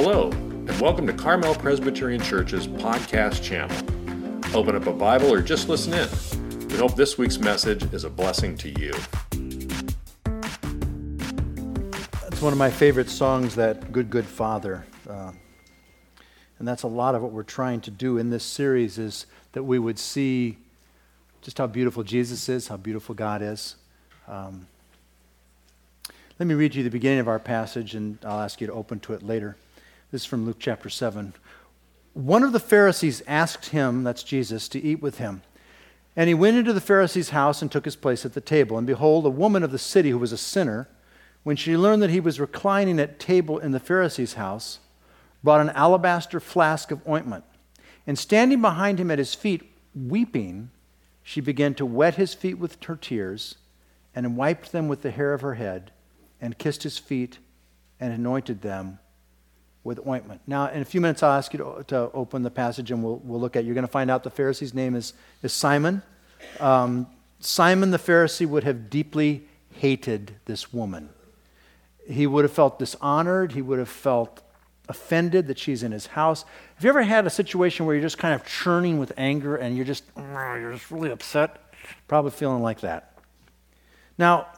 Hello, and welcome to Carmel Presbyterian Church's podcast channel. Open up a Bible or just listen in. We hope this week's message is a blessing to you. It's one of my favorite songs, that Good, Good Father. Uh, and that's a lot of what we're trying to do in this series is that we would see just how beautiful Jesus is, how beautiful God is. Um, let me read you the beginning of our passage, and I'll ask you to open to it later. This is from Luke chapter 7. One of the Pharisees asked him, that's Jesus, to eat with him. And he went into the Pharisee's house and took his place at the table. And behold, a woman of the city who was a sinner, when she learned that he was reclining at table in the Pharisee's house, brought an alabaster flask of ointment. And standing behind him at his feet, weeping, she began to wet his feet with her tears and wiped them with the hair of her head and kissed his feet and anointed them with ointment. Now, in a few minutes, I'll ask you to, to open the passage and we'll, we'll look at it. You're going to find out the Pharisee's name is, is Simon. Um, Simon the Pharisee would have deeply hated this woman. He would have felt dishonored. He would have felt offended that she's in his house. Have you ever had a situation where you're just kind of churning with anger and you're just, you're just really upset? Probably feeling like that. Now,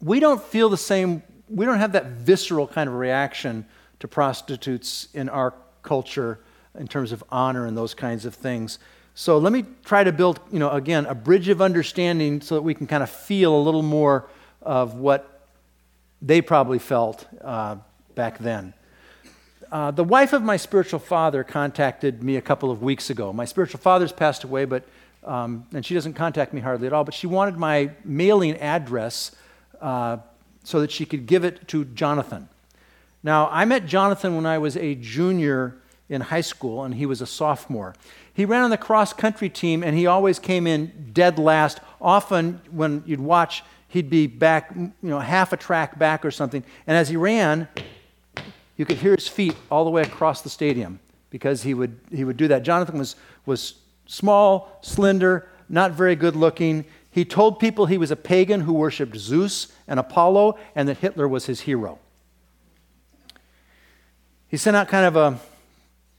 we don't feel the same, we don't have that visceral kind of reaction to prostitutes in our culture in terms of honor and those kinds of things. So let me try to build, you know, again, a bridge of understanding so that we can kind of feel a little more of what they probably felt uh, back then. Uh, the wife of my spiritual father contacted me a couple of weeks ago. My spiritual father's passed away, but um, and she doesn't contact me hardly at all. But she wanted my mailing address uh, so that she could give it to Jonathan. Now, I met Jonathan when I was a junior in high school, and he was a sophomore. He ran on the cross country team, and he always came in dead last. Often, when you'd watch, he'd be back, you know, half a track back or something. And as he ran, you could hear his feet all the way across the stadium because he would, he would do that. Jonathan was, was small, slender, not very good looking. He told people he was a pagan who worshiped Zeus and Apollo and that Hitler was his hero. He sent out kind of a,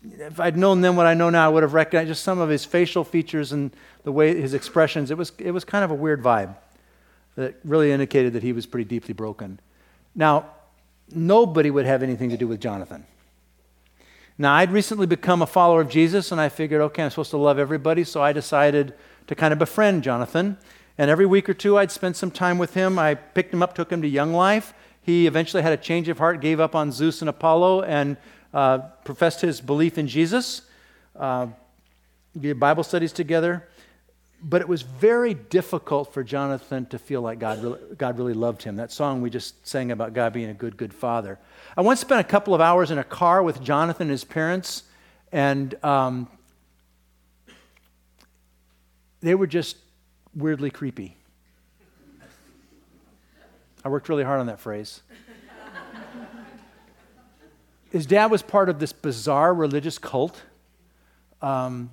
if I'd known then what I know now, I would have recognized just some of his facial features and the way his expressions. It was, it was kind of a weird vibe that really indicated that he was pretty deeply broken. Now, nobody would have anything to do with Jonathan. Now, I'd recently become a follower of Jesus, and I figured, okay, I'm supposed to love everybody, so I decided to kind of befriend Jonathan. And every week or two, I'd spend some time with him. I picked him up, took him to Young Life. He eventually had a change of heart, gave up on Zeus and Apollo, and uh, professed his belief in Jesus. Uh, did Bible studies together. But it was very difficult for Jonathan to feel like God really, God really loved him. That song we just sang about God being a good, good father. I once spent a couple of hours in a car with Jonathan and his parents, and um, they were just weirdly creepy. I worked really hard on that phrase. His dad was part of this bizarre religious cult. Um,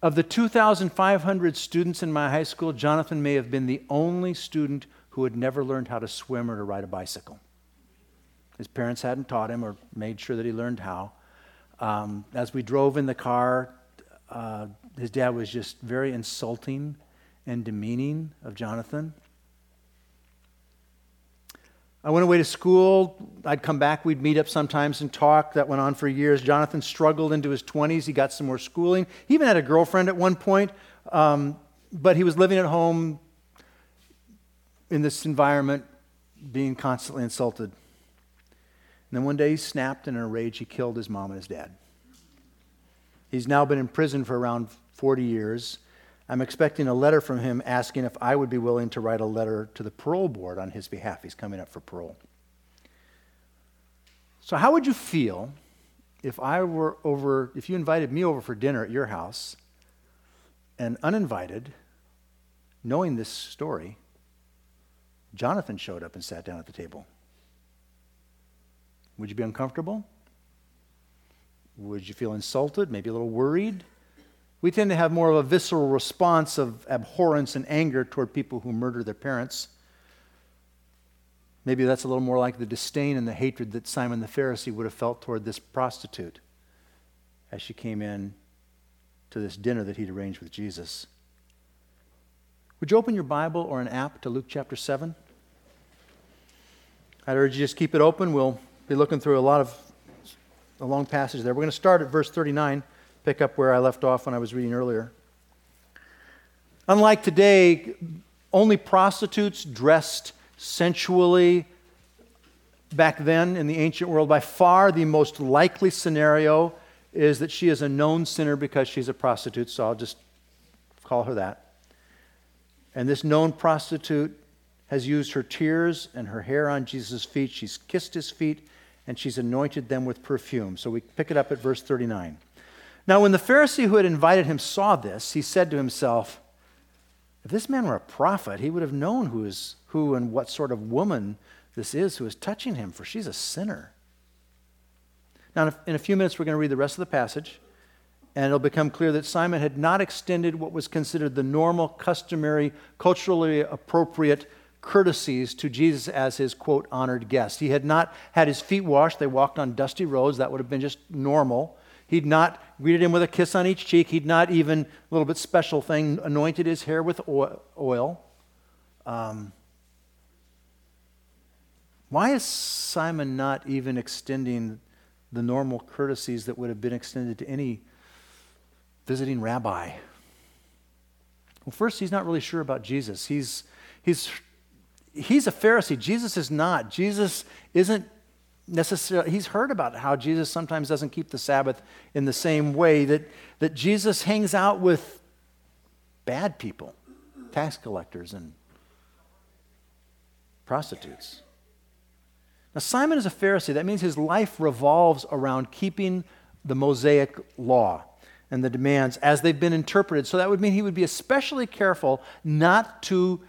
of the 2,500 students in my high school, Jonathan may have been the only student who had never learned how to swim or to ride a bicycle. His parents hadn't taught him or made sure that he learned how. Um, as we drove in the car, uh, his dad was just very insulting and demeaning of Jonathan. I went away to school. I'd come back. We'd meet up sometimes and talk. That went on for years. Jonathan struggled into his 20s. He got some more schooling. He even had a girlfriend at one point, um, but he was living at home in this environment, being constantly insulted. And then one day he snapped, and in a rage, he killed his mom and his dad. He's now been in prison for around 40 years. I'm expecting a letter from him asking if I would be willing to write a letter to the parole board on his behalf. He's coming up for parole. So, how would you feel if I were over, if you invited me over for dinner at your house and uninvited, knowing this story, Jonathan showed up and sat down at the table? Would you be uncomfortable? Would you feel insulted, maybe a little worried? We tend to have more of a visceral response of abhorrence and anger toward people who murder their parents. Maybe that's a little more like the disdain and the hatred that Simon the Pharisee would have felt toward this prostitute as she came in to this dinner that he'd arranged with Jesus. Would you open your Bible or an app to Luke chapter 7? I'd urge you just keep it open. We'll be looking through a lot of a long passage there. We're going to start at verse 39, pick up where I left off when I was reading earlier. Unlike today, only prostitutes dressed sensually back then in the ancient world. By far, the most likely scenario is that she is a known sinner because she's a prostitute, so I'll just call her that. And this known prostitute has used her tears and her hair on Jesus' feet. She's kissed his feet and she's anointed them with perfume. So we pick it up at verse 39. Now, when the Pharisee who had invited him saw this, he said to himself, If this man were a prophet, he would have known who, is, who and what sort of woman this is who is touching him, for she's a sinner. Now, in a few minutes, we're going to read the rest of the passage, and it'll become clear that Simon had not extended what was considered the normal, customary, culturally appropriate courtesies to Jesus as his, quote, honored guest. He had not had his feet washed. They walked on dusty roads. That would have been just normal. He'd not greeted him with a kiss on each cheek. He'd not even, a little bit special thing, anointed his hair with oil. Um, why is Simon not even extending the normal courtesies that would have been extended to any visiting rabbi? Well, first, he's not really sure about Jesus. He's, he's he's a Pharisee. Jesus is not. Jesus isn't necessarily, he's heard about how Jesus sometimes doesn't keep the Sabbath in the same way, that, that Jesus hangs out with bad people, tax collectors, and prostitutes. Now, Simon is a Pharisee. That means his life revolves around keeping the Mosaic law and the demands as they've been interpreted. So that would mean he would be especially careful not to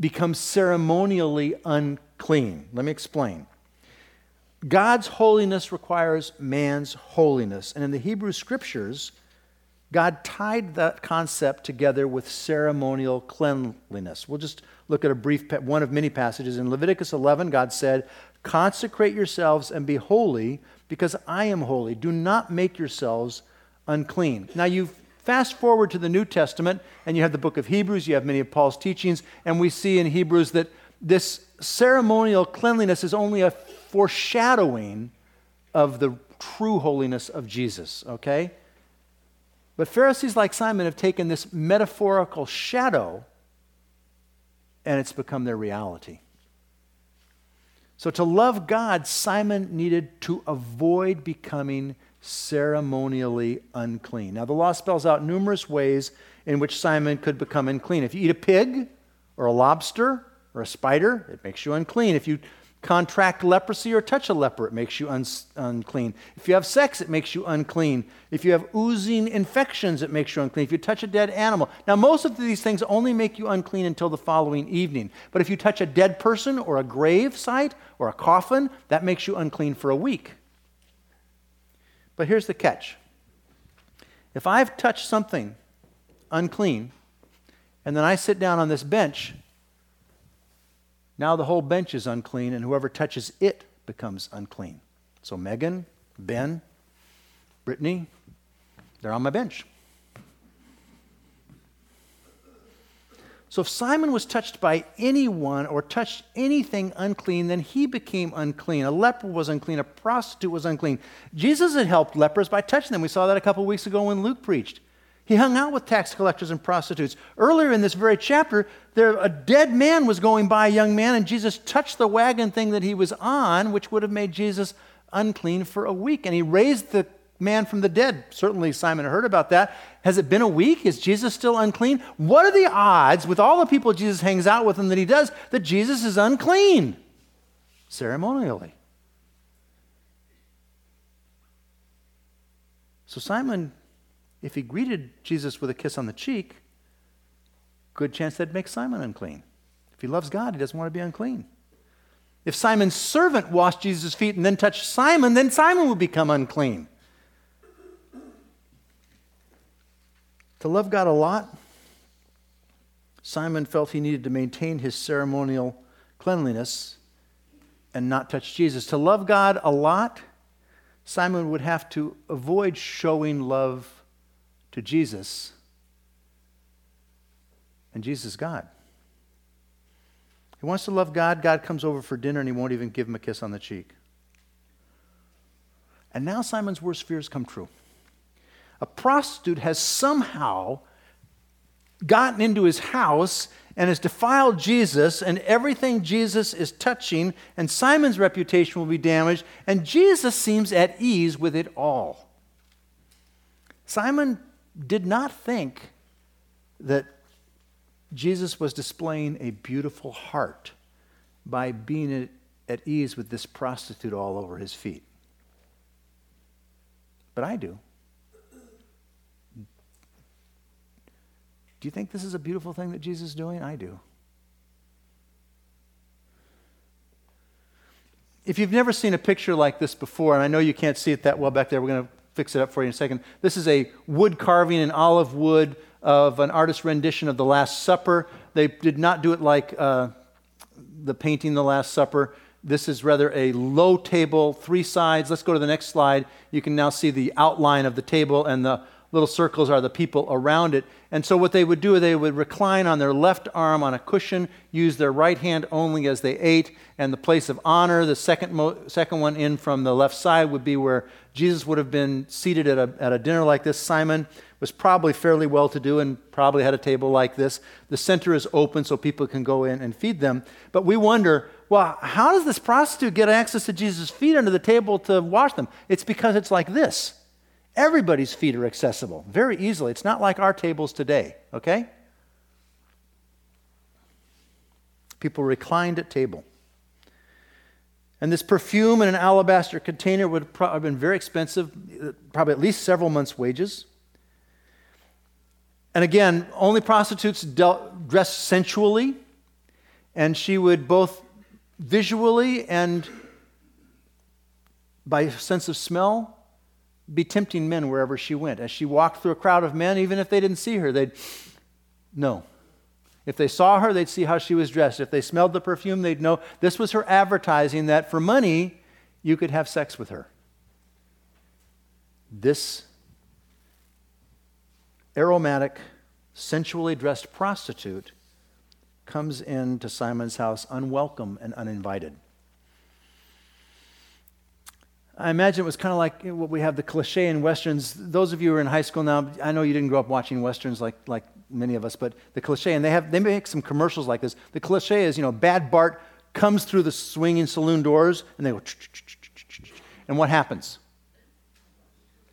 become ceremonially unclean. Let me explain. God's holiness requires man's holiness. And in the Hebrew scriptures, God tied that concept together with ceremonial cleanliness. We'll just look at a brief one of many passages. In Leviticus 11, God said, Consecrate yourselves and be holy, because I am holy. Do not make yourselves unclean. Now, you've Fast forward to the New Testament, and you have the book of Hebrews, you have many of Paul's teachings, and we see in Hebrews that this ceremonial cleanliness is only a foreshadowing of the true holiness of Jesus, okay? But Pharisees like Simon have taken this metaphorical shadow and it's become their reality. So, to love God, Simon needed to avoid becoming ceremonially unclean. Now, the law spells out numerous ways in which Simon could become unclean. If you eat a pig or a lobster or a spider, it makes you unclean. If you contract leprosy or touch a leper, it makes you un- unclean. If you have sex, it makes you unclean. If you have oozing infections, it makes you unclean. If you touch a dead animal. Now, most of these things only make you unclean until the following evening. But if you touch a dead person or a grave site or a coffin, that makes you unclean for a week. But here's the catch if I've touched something unclean, and then I sit down on this bench, now the whole bench is unclean, and whoever touches it becomes unclean. So Megan, Ben, Brittany, they're on my bench. So if Simon was touched by anyone or touched anything unclean, then he became unclean. A leper was unclean, a prostitute was unclean. Jesus had helped lepers by touching them. We saw that a couple weeks ago when Luke preached. He hung out with tax collectors and prostitutes. Earlier in this very chapter, there, a dead man was going by, a young man, and Jesus touched the wagon thing that he was on, which would have made Jesus unclean for a week. And he raised the man from the dead. Certainly, Simon heard about that. Has it been a week? Is Jesus still unclean? What are the odds, with all the people Jesus hangs out with and that he does, that Jesus is unclean ceremonially? So, Simon, if he greeted Jesus with a kiss on the cheek, good chance that'd make Simon unclean. If he loves God, he doesn't want to be unclean. If Simon's servant washed Jesus' feet and then touched Simon, then Simon would become unclean. To love God a lot, Simon felt he needed to maintain his ceremonial cleanliness and not touch Jesus. To love God a lot, Simon would have to avoid showing love to Jesus. And Jesus God. He wants to love God. God comes over for dinner and he won't even give him a kiss on the cheek. And now Simon's worst fears come true. A prostitute has somehow gotten into his house and has defiled Jesus, and everything Jesus is touching, and Simon's reputation will be damaged, and Jesus seems at ease with it all. Simon did not think that Jesus was displaying a beautiful heart by being at ease with this prostitute all over his feet. But I do. Do you think this is a beautiful thing that Jesus is doing? I do. If you've never seen a picture like this before, and I know you can't see it that well back there, we're going to fix it up for you in a second. This is a wood carving in olive wood of an artist's rendition of the Last Supper. They did not do it like uh, the painting The Last Supper. This is rather a low table, three sides. Let's go to the next slide. You can now see the outline of the table, and the little circles are the people around it. And so, what they would do, is they would recline on their left arm on a cushion, use their right hand only as they ate, and the place of honor, the second, mo- second one in from the left side, would be where Jesus would have been seated at a, at a dinner like this. Simon was probably fairly well to do and probably had a table like this. The center is open so people can go in and feed them. But we wonder, well, how does this prostitute get access to Jesus' feet under the table to wash them? It's because it's like this. Everybody's feet are accessible very easily. It's not like our tables today, okay? People reclined at table. And this perfume in an alabaster container would have been very expensive, probably at least several months' wages. And again, only prostitutes dealt, dressed sensually, and she would both visually and by sense of smell be tempting men wherever she went. As she walked through a crowd of men, even if they didn't see her, they'd know. If they saw her, they'd see how she was dressed. If they smelled the perfume, they'd know this was her advertising that for money, you could have sex with her. This aromatic, sensually dressed prostitute comes into Simon's house unwelcome and uninvited. I imagine it was kind of like what we have the cliche in westerns. Those of you who are in high school now, I know you didn't grow up watching westerns like, like many of us, but the cliche, and they, have, they make some commercials like this. The cliche is, you know, Bad Bart comes through the swinging saloon doors, and they go, and what happens?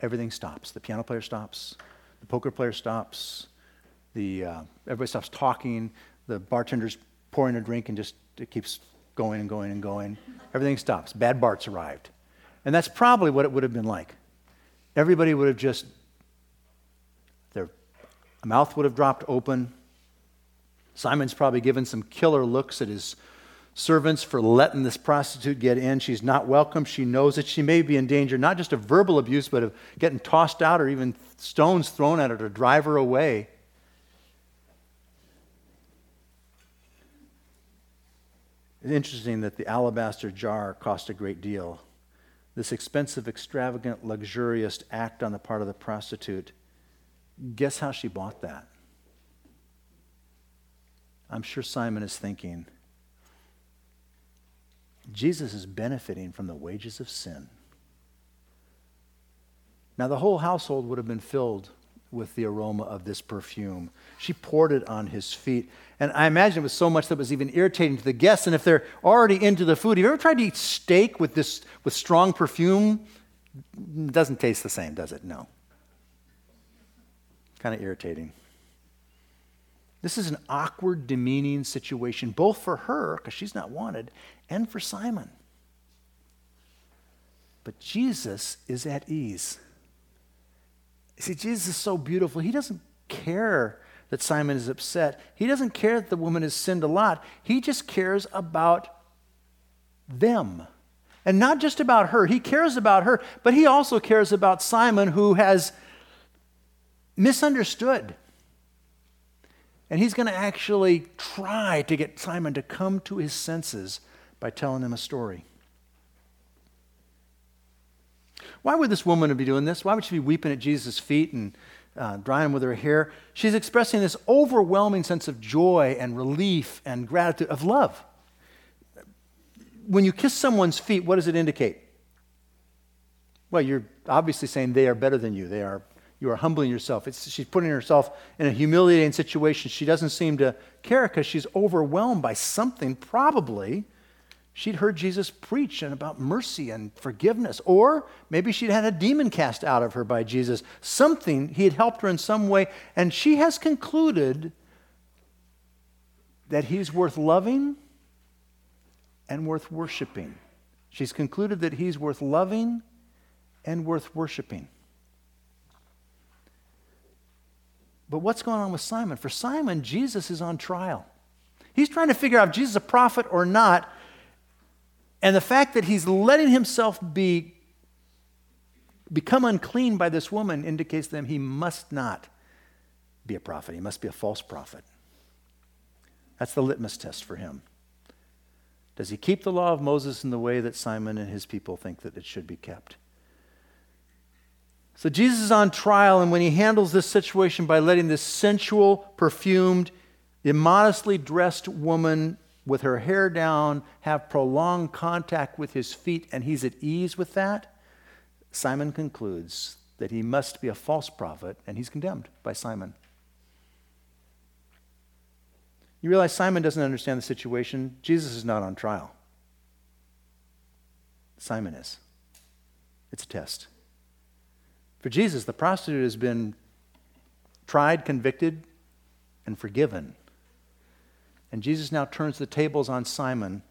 Everything stops. The piano player stops, the poker player stops, the, uh, everybody stops talking, the bartender's pouring a drink and just it keeps going and going and going. Everything stops. Bad Bart's arrived. And that's probably what it would have been like. Everybody would have just, their mouth would have dropped open. Simon's probably given some killer looks at his servants for letting this prostitute get in. She's not welcome. She knows that she may be in danger, not just of verbal abuse, but of getting tossed out or even stones thrown at her to drive her away. It's interesting that the alabaster jar cost a great deal this expensive, extravagant, luxurious act on the part of the prostitute, guess how she bought that? I'm sure Simon is thinking, Jesus is benefiting from the wages of sin. Now, the whole household would have been filled with the aroma of this perfume. She poured it on his feet. And I imagine it was so much that it was even irritating to the guests. And if they're already into the food, have you ever tried to eat steak with this with strong perfume? It doesn't taste the same, does it? No. Kind of irritating. This is an awkward, demeaning situation, both for her, because she's not wanted, and for Simon. But Jesus is at ease. See, Jesus is so beautiful. He doesn't care that Simon is upset. He doesn't care that the woman has sinned a lot. He just cares about them. And not just about her. He cares about her, but he also cares about Simon who has misunderstood. And he's going to actually try to get Simon to come to his senses by telling him a story. Why would this woman be doing this? Why would she be weeping at Jesus' feet and uh, drying with her hair? She's expressing this overwhelming sense of joy and relief and gratitude, of love. When you kiss someone's feet, what does it indicate? Well, you're obviously saying they are better than you. They are, you are humbling yourself. It's, she's putting herself in a humiliating situation. She doesn't seem to care because she's overwhelmed by something, probably she'd heard Jesus preach and about mercy and forgiveness. Or maybe she'd had a demon cast out of her by Jesus. Something, he had helped her in some way, and she has concluded that he's worth loving and worth worshiping. She's concluded that he's worth loving and worth worshiping. But what's going on with Simon? For Simon, Jesus is on trial. He's trying to figure out if Jesus is a prophet or not. And the fact that he's letting himself be become unclean by this woman indicates to them he must not be a prophet. He must be a false prophet. That's the litmus test for him. Does he keep the law of Moses in the way that Simon and his people think that it should be kept? So Jesus is on trial, and when he handles this situation by letting this sensual, perfumed, immodestly dressed woman with her hair down, have prolonged contact with his feet, and he's at ease with that, Simon concludes that he must be a false prophet, and he's condemned by Simon. You realize Simon doesn't understand the situation. Jesus is not on trial. Simon is. It's a test. For Jesus, the prostitute has been tried, convicted, and forgiven. And Jesus now turns the tables on Simon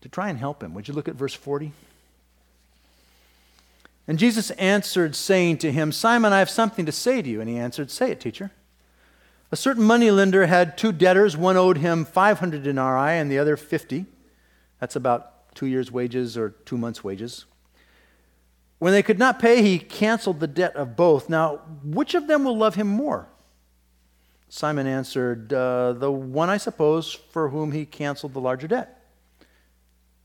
to try and help him. Would you look at verse 40? And Jesus answered, saying to him, Simon, I have something to say to you. And he answered, Say it, teacher. A certain moneylender had two debtors. One owed him 500 denarii and the other 50. That's about two years' wages or two months' wages. When they could not pay, he canceled the debt of both. Now, which of them will love him more? Simon answered, uh, The one, I suppose, for whom he canceled the larger debt.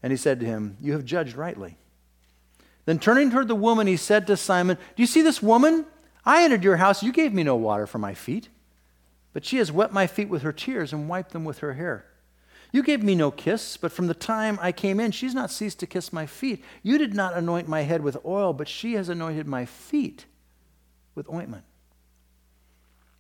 And he said to him, You have judged rightly. Then turning toward the woman, he said to Simon, Do you see this woman? I entered your house. You gave me no water for my feet, but she has wet my feet with her tears and wiped them with her hair. You gave me no kiss, but from the time I came in, she's not ceased to kiss my feet. You did not anoint my head with oil, but she has anointed my feet with ointment.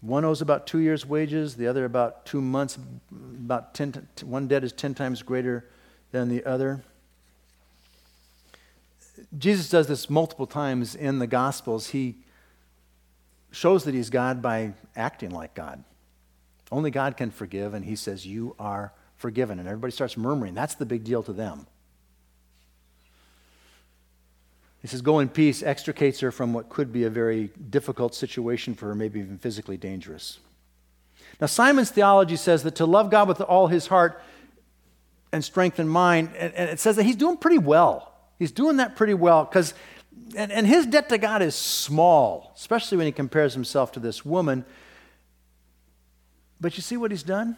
One owes about two years' wages, the other about two months. About ten, one debt is ten times greater than the other. Jesus does this multiple times in the Gospels. He shows that he's God by acting like God. Only God can forgive, and he says, You are forgiven. And everybody starts murmuring. That's the big deal to them. He says, Go in peace, extricates her from what could be a very difficult situation for her, maybe even physically dangerous. Now, Simon's theology says that to love God with all his heart and strength and mind, and, and it says that he's doing pretty well. He's doing that pretty well because, and, and his debt to God is small, especially when he compares himself to this woman. But you see what he's done?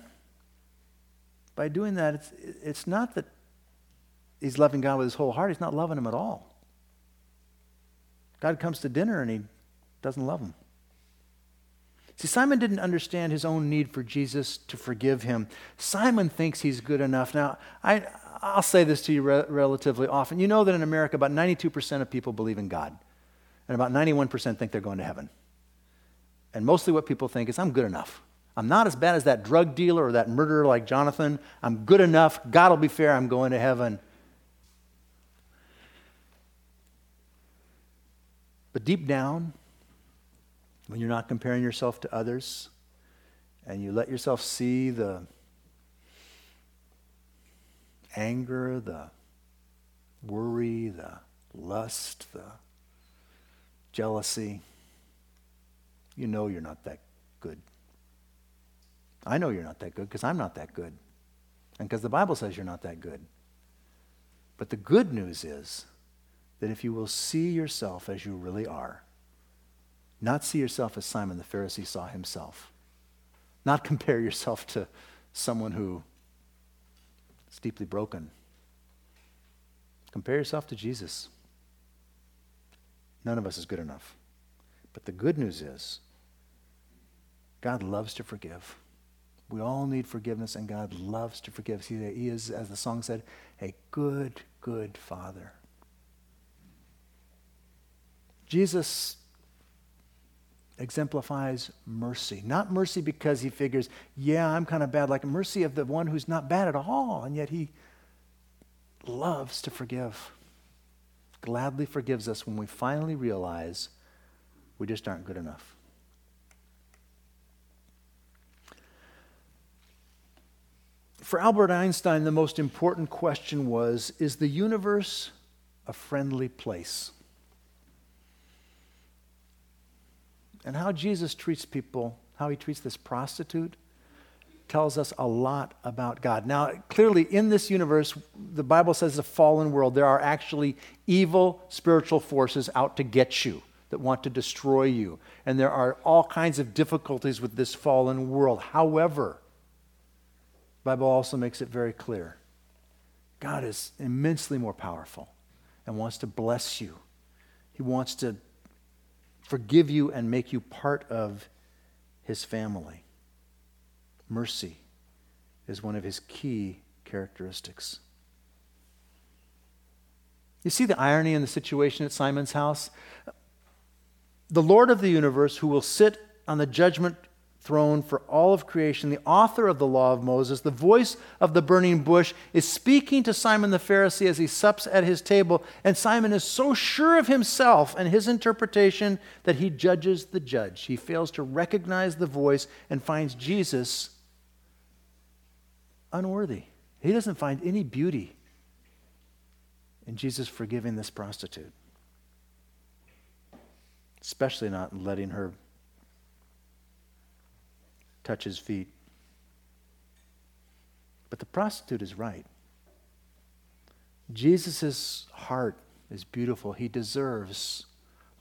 By doing that, it's, it's not that he's loving God with his whole heart, he's not loving him at all. God comes to dinner and he doesn't love him. See, Simon didn't understand his own need for Jesus to forgive him. Simon thinks he's good enough. Now, I, I'll say this to you re- relatively often. You know that in America, about 92% of people believe in God, and about 91% think they're going to heaven. And mostly what people think is, I'm good enough. I'm not as bad as that drug dealer or that murderer like Jonathan. I'm good enough. God will be fair. I'm going to heaven. But deep down, when you're not comparing yourself to others and you let yourself see the anger, the worry, the lust, the jealousy, you know you're not that good. I know you're not that good because I'm not that good. And because the Bible says you're not that good. But the good news is that if you will see yourself as you really are, not see yourself as Simon the Pharisee saw himself, not compare yourself to someone who is deeply broken. Compare yourself to Jesus. None of us is good enough. But the good news is, God loves to forgive. We all need forgiveness, and God loves to forgive. He, he is, as the song said, a good, good Father. Jesus exemplifies mercy. Not mercy because he figures, yeah, I'm kind of bad, like mercy of the one who's not bad at all, and yet he loves to forgive. Gladly forgives us when we finally realize we just aren't good enough. For Albert Einstein, the most important question was Is the universe a friendly place? And how Jesus treats people, how he treats this prostitute, tells us a lot about God. Now, clearly, in this universe, the Bible says a fallen world, there are actually evil spiritual forces out to get you that want to destroy you. And there are all kinds of difficulties with this fallen world. However, the Bible also makes it very clear God is immensely more powerful and wants to bless you. He wants to forgive you and make you part of his family. Mercy is one of his key characteristics. You see the irony in the situation at Simon's house? The Lord of the universe, who will sit on the judgment throne for all of creation, the author of the law of Moses, the voice of the burning bush, is speaking to Simon the Pharisee as he sups at his table. And Simon is so sure of himself and his interpretation that he judges the judge. He fails to recognize the voice and finds Jesus unworthy. He doesn't find any beauty in Jesus forgiving this prostitute, especially not in letting her touch his feet. But the prostitute is right. Jesus' heart is beautiful. He deserves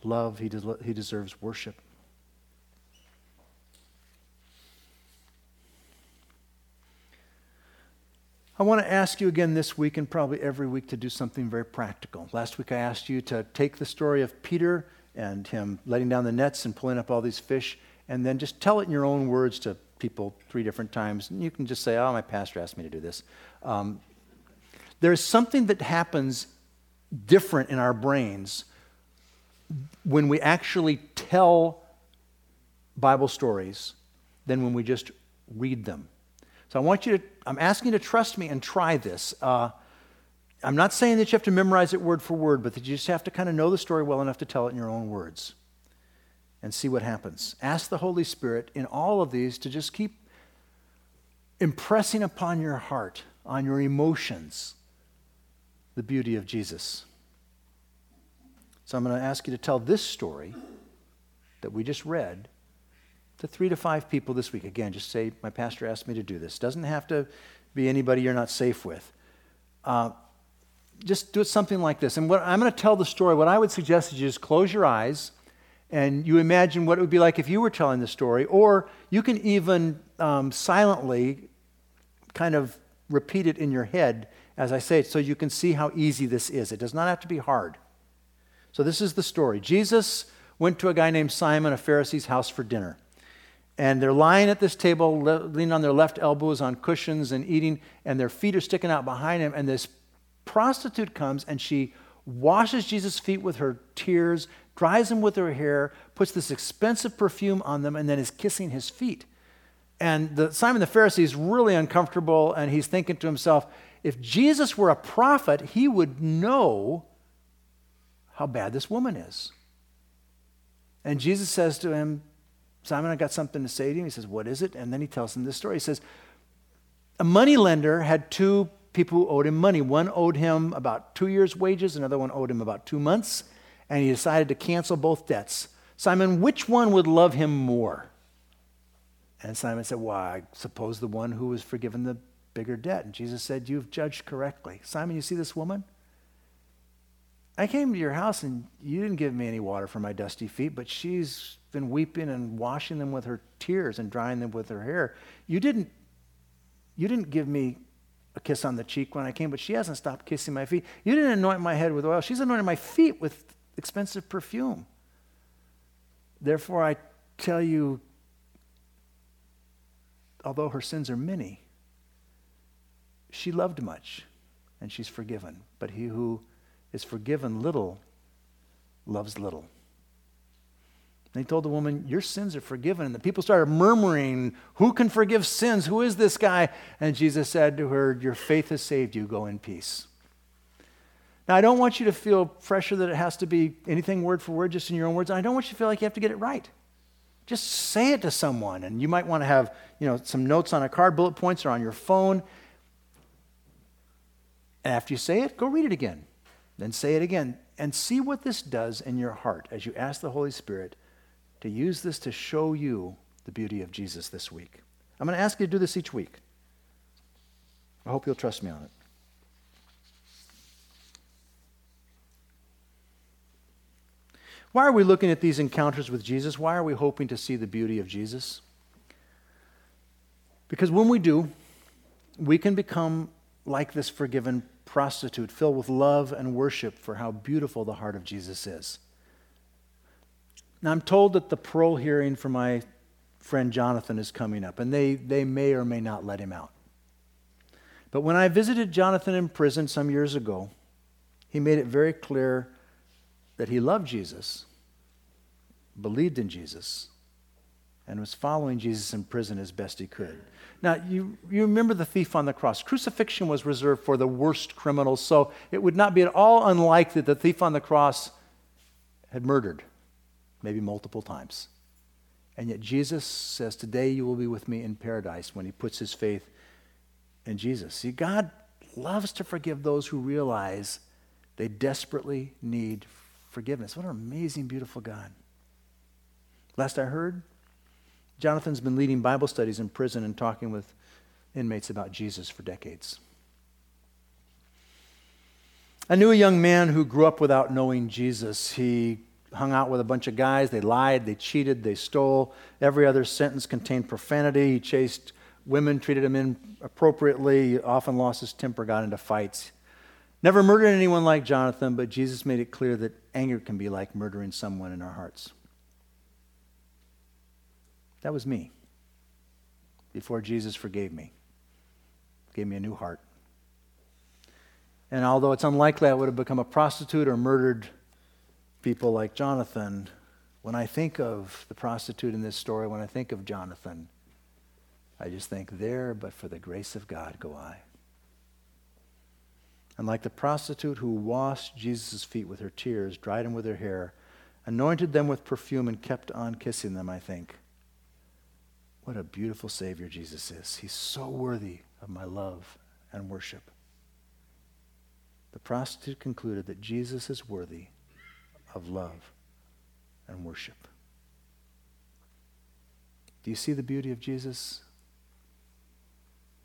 love, he, de- he deserves worship. I want to ask you again this week and probably every week to do something very practical. Last week I asked you to take the story of Peter and him letting down the nets and pulling up all these fish and then just tell it in your own words to people three different times. And you can just say, oh, my pastor asked me to do this. Um, there's something that happens different in our brains when we actually tell Bible stories than when we just read them. So I want you to, I'm asking you to trust me and try this. Uh, I'm not saying that you have to memorize it word for word, but that you just have to kind of know the story well enough to tell it in your own words and see what happens. Ask the Holy Spirit in all of these to just keep impressing upon your heart, on your emotions, the beauty of Jesus. So I'm going to ask you to tell this story that we just read to three to five people this week. Again, just say, My pastor asked me to do this. Doesn't have to be anybody you're not safe with. Uh, just do it something like this. And what I'm going to tell the story, what I would suggest is you just close your eyes and you imagine what it would be like if you were telling the story, or you can even um, silently kind of repeat it in your head as I say it so you can see how easy this is. It does not have to be hard. So, this is the story. Jesus went to a guy named Simon, a Pharisee's house for dinner. And they're lying at this table, leaning on their left elbows on cushions and eating, and their feet are sticking out behind him. And this prostitute comes and she washes Jesus' feet with her tears dries them with her hair, puts this expensive perfume on them, and then is kissing his feet. And the, Simon the Pharisee is really uncomfortable, and he's thinking to himself, if Jesus were a prophet, he would know how bad this woman is. And Jesus says to him, Simon, I got something to say to you. He says, What is it? And then he tells him this story. He says, A moneylender had two people who owed him money. One owed him about two years' wages, another one owed him about two months, and he decided to cancel both debts. Simon, which one would love him more? And Simon said, Well, I suppose the one who was forgiven the bigger debt. And Jesus said, You've judged correctly. Simon, you see this woman? I came to your house and you didn't give me any water for my dusty feet, but she's been weeping and washing them with her tears and drying them with her hair. You didn't, you didn't give me a kiss on the cheek when I came, but she hasn't stopped kissing my feet. You didn't anoint my head with oil. She's anointed my feet with expensive perfume. Therefore, I tell you, although her sins are many, she loved much and she's forgiven. But he who is forgiven little loves little. And he told the woman, Your sins are forgiven. And the people started murmuring, Who can forgive sins? Who is this guy? And Jesus said to her, Your faith has saved you. Go in peace. Now, I don't want you to feel pressure that it has to be anything word for word, just in your own words. I don't want you to feel like you have to get it right. Just say it to someone. And you might want to have you know, some notes on a card, bullet points, or on your phone. And after you say it, go read it again. Then say it again. And see what this does in your heart as you ask the Holy Spirit to use this to show you the beauty of Jesus this week. I'm going to ask you to do this each week. I hope you'll trust me on it. Why are we looking at these encounters with Jesus? Why are we hoping to see the beauty of Jesus? Because when we do, we can become like this forgiven prostitute, filled with love and worship for how beautiful the heart of Jesus is. Now, I'm told that the parole hearing for my friend Jonathan is coming up, and they, they may or may not let him out. But when I visited Jonathan in prison some years ago, he made it very clear that he loved Jesus, believed in Jesus, and was following Jesus in prison as best he could. Now, you, you remember the thief on the cross. Crucifixion was reserved for the worst criminals, so it would not be at all unlikely that the thief on the cross had murdered maybe multiple times. And yet Jesus says, Today you will be with me in paradise when he puts his faith in Jesus. See, God loves to forgive those who realize they desperately need forgiveness. What an amazing, beautiful God. Last I heard, Jonathan's been leading Bible studies in prison and talking with inmates about Jesus for decades. I knew a young man who grew up without knowing Jesus. He hung out with a bunch of guys. They lied, they cheated, they stole. Every other sentence contained profanity. He chased women, treated them inappropriately, often lost his temper, got into fights. Never murdered anyone like Jonathan, but Jesus made it clear that anger can be like murdering someone in our hearts. That was me before Jesus forgave me, gave me a new heart. And although it's unlikely I would have become a prostitute or murdered people like Jonathan, when I think of the prostitute in this story, when I think of Jonathan, I just think, there, but for the grace of God go I. And like the prostitute who washed Jesus' feet with her tears, dried them with her hair, anointed them with perfume, and kept on kissing them, I think, what a beautiful Savior Jesus is. He's so worthy of my love and worship. The prostitute concluded that Jesus is worthy of love and worship. Do you see the beauty of Jesus?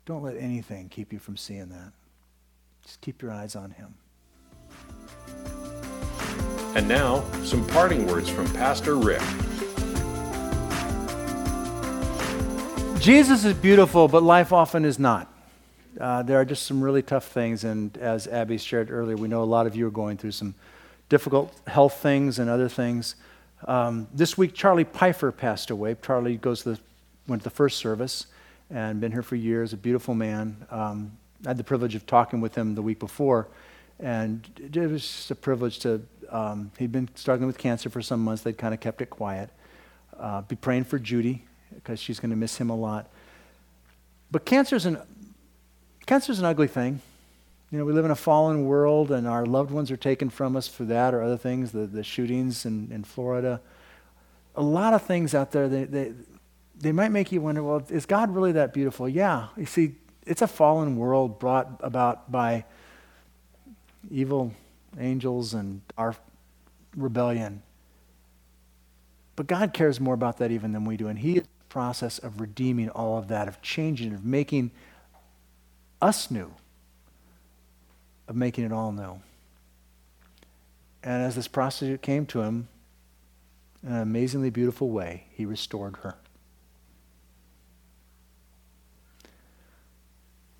Don't let anything keep you from seeing that. Just keep your eyes on him. And now, some parting words from Pastor Rick. Jesus is beautiful, but life often is not. Uh, there are just some really tough things, and as Abby shared earlier, we know a lot of you are going through some difficult health things and other things. Um, this week, Charlie Pfeiffer passed away. Charlie goes to the, went to the first service and been here for years, a beautiful man. Um, I had the privilege of talking with him the week before, and it was just a privilege to. Um, he'd been struggling with cancer for some months. They'd kind of kept it quiet. Uh, be praying for Judy because she's going to miss him a lot. But cancer's an cancer's an ugly thing. You know, we live in a fallen world and our loved ones are taken from us for that or other things, the, the shootings in, in Florida. A lot of things out there, they, they, they might make you wonder, well, is God really that beautiful? Yeah. You see, it's a fallen world brought about by evil angels and our rebellion. But God cares more about that even than we do. And He is in the process of redeeming all of that, of changing, of making us new, of making it all new. And as this prostitute came to him in an amazingly beautiful way, he restored her.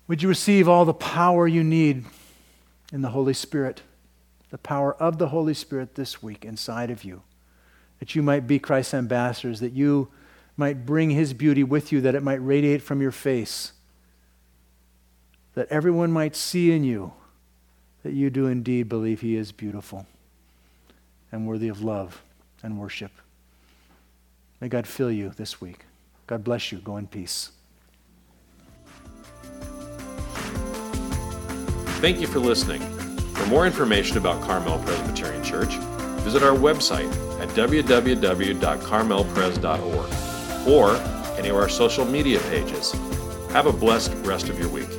Would you receive all the power you need in the Holy Spirit, the power of the Holy Spirit this week inside of you, that you might be Christ's ambassadors, that you might bring his beauty with you, that it might radiate from your face, that everyone might see in you that you do indeed believe he is beautiful and worthy of love and worship. May God fill you this week. God bless you. Go in peace. Thank you for listening. For more information about Carmel Presbyterian Church, visit our website at www.carmelpres.org or any of our social media pages. Have a blessed rest of your week.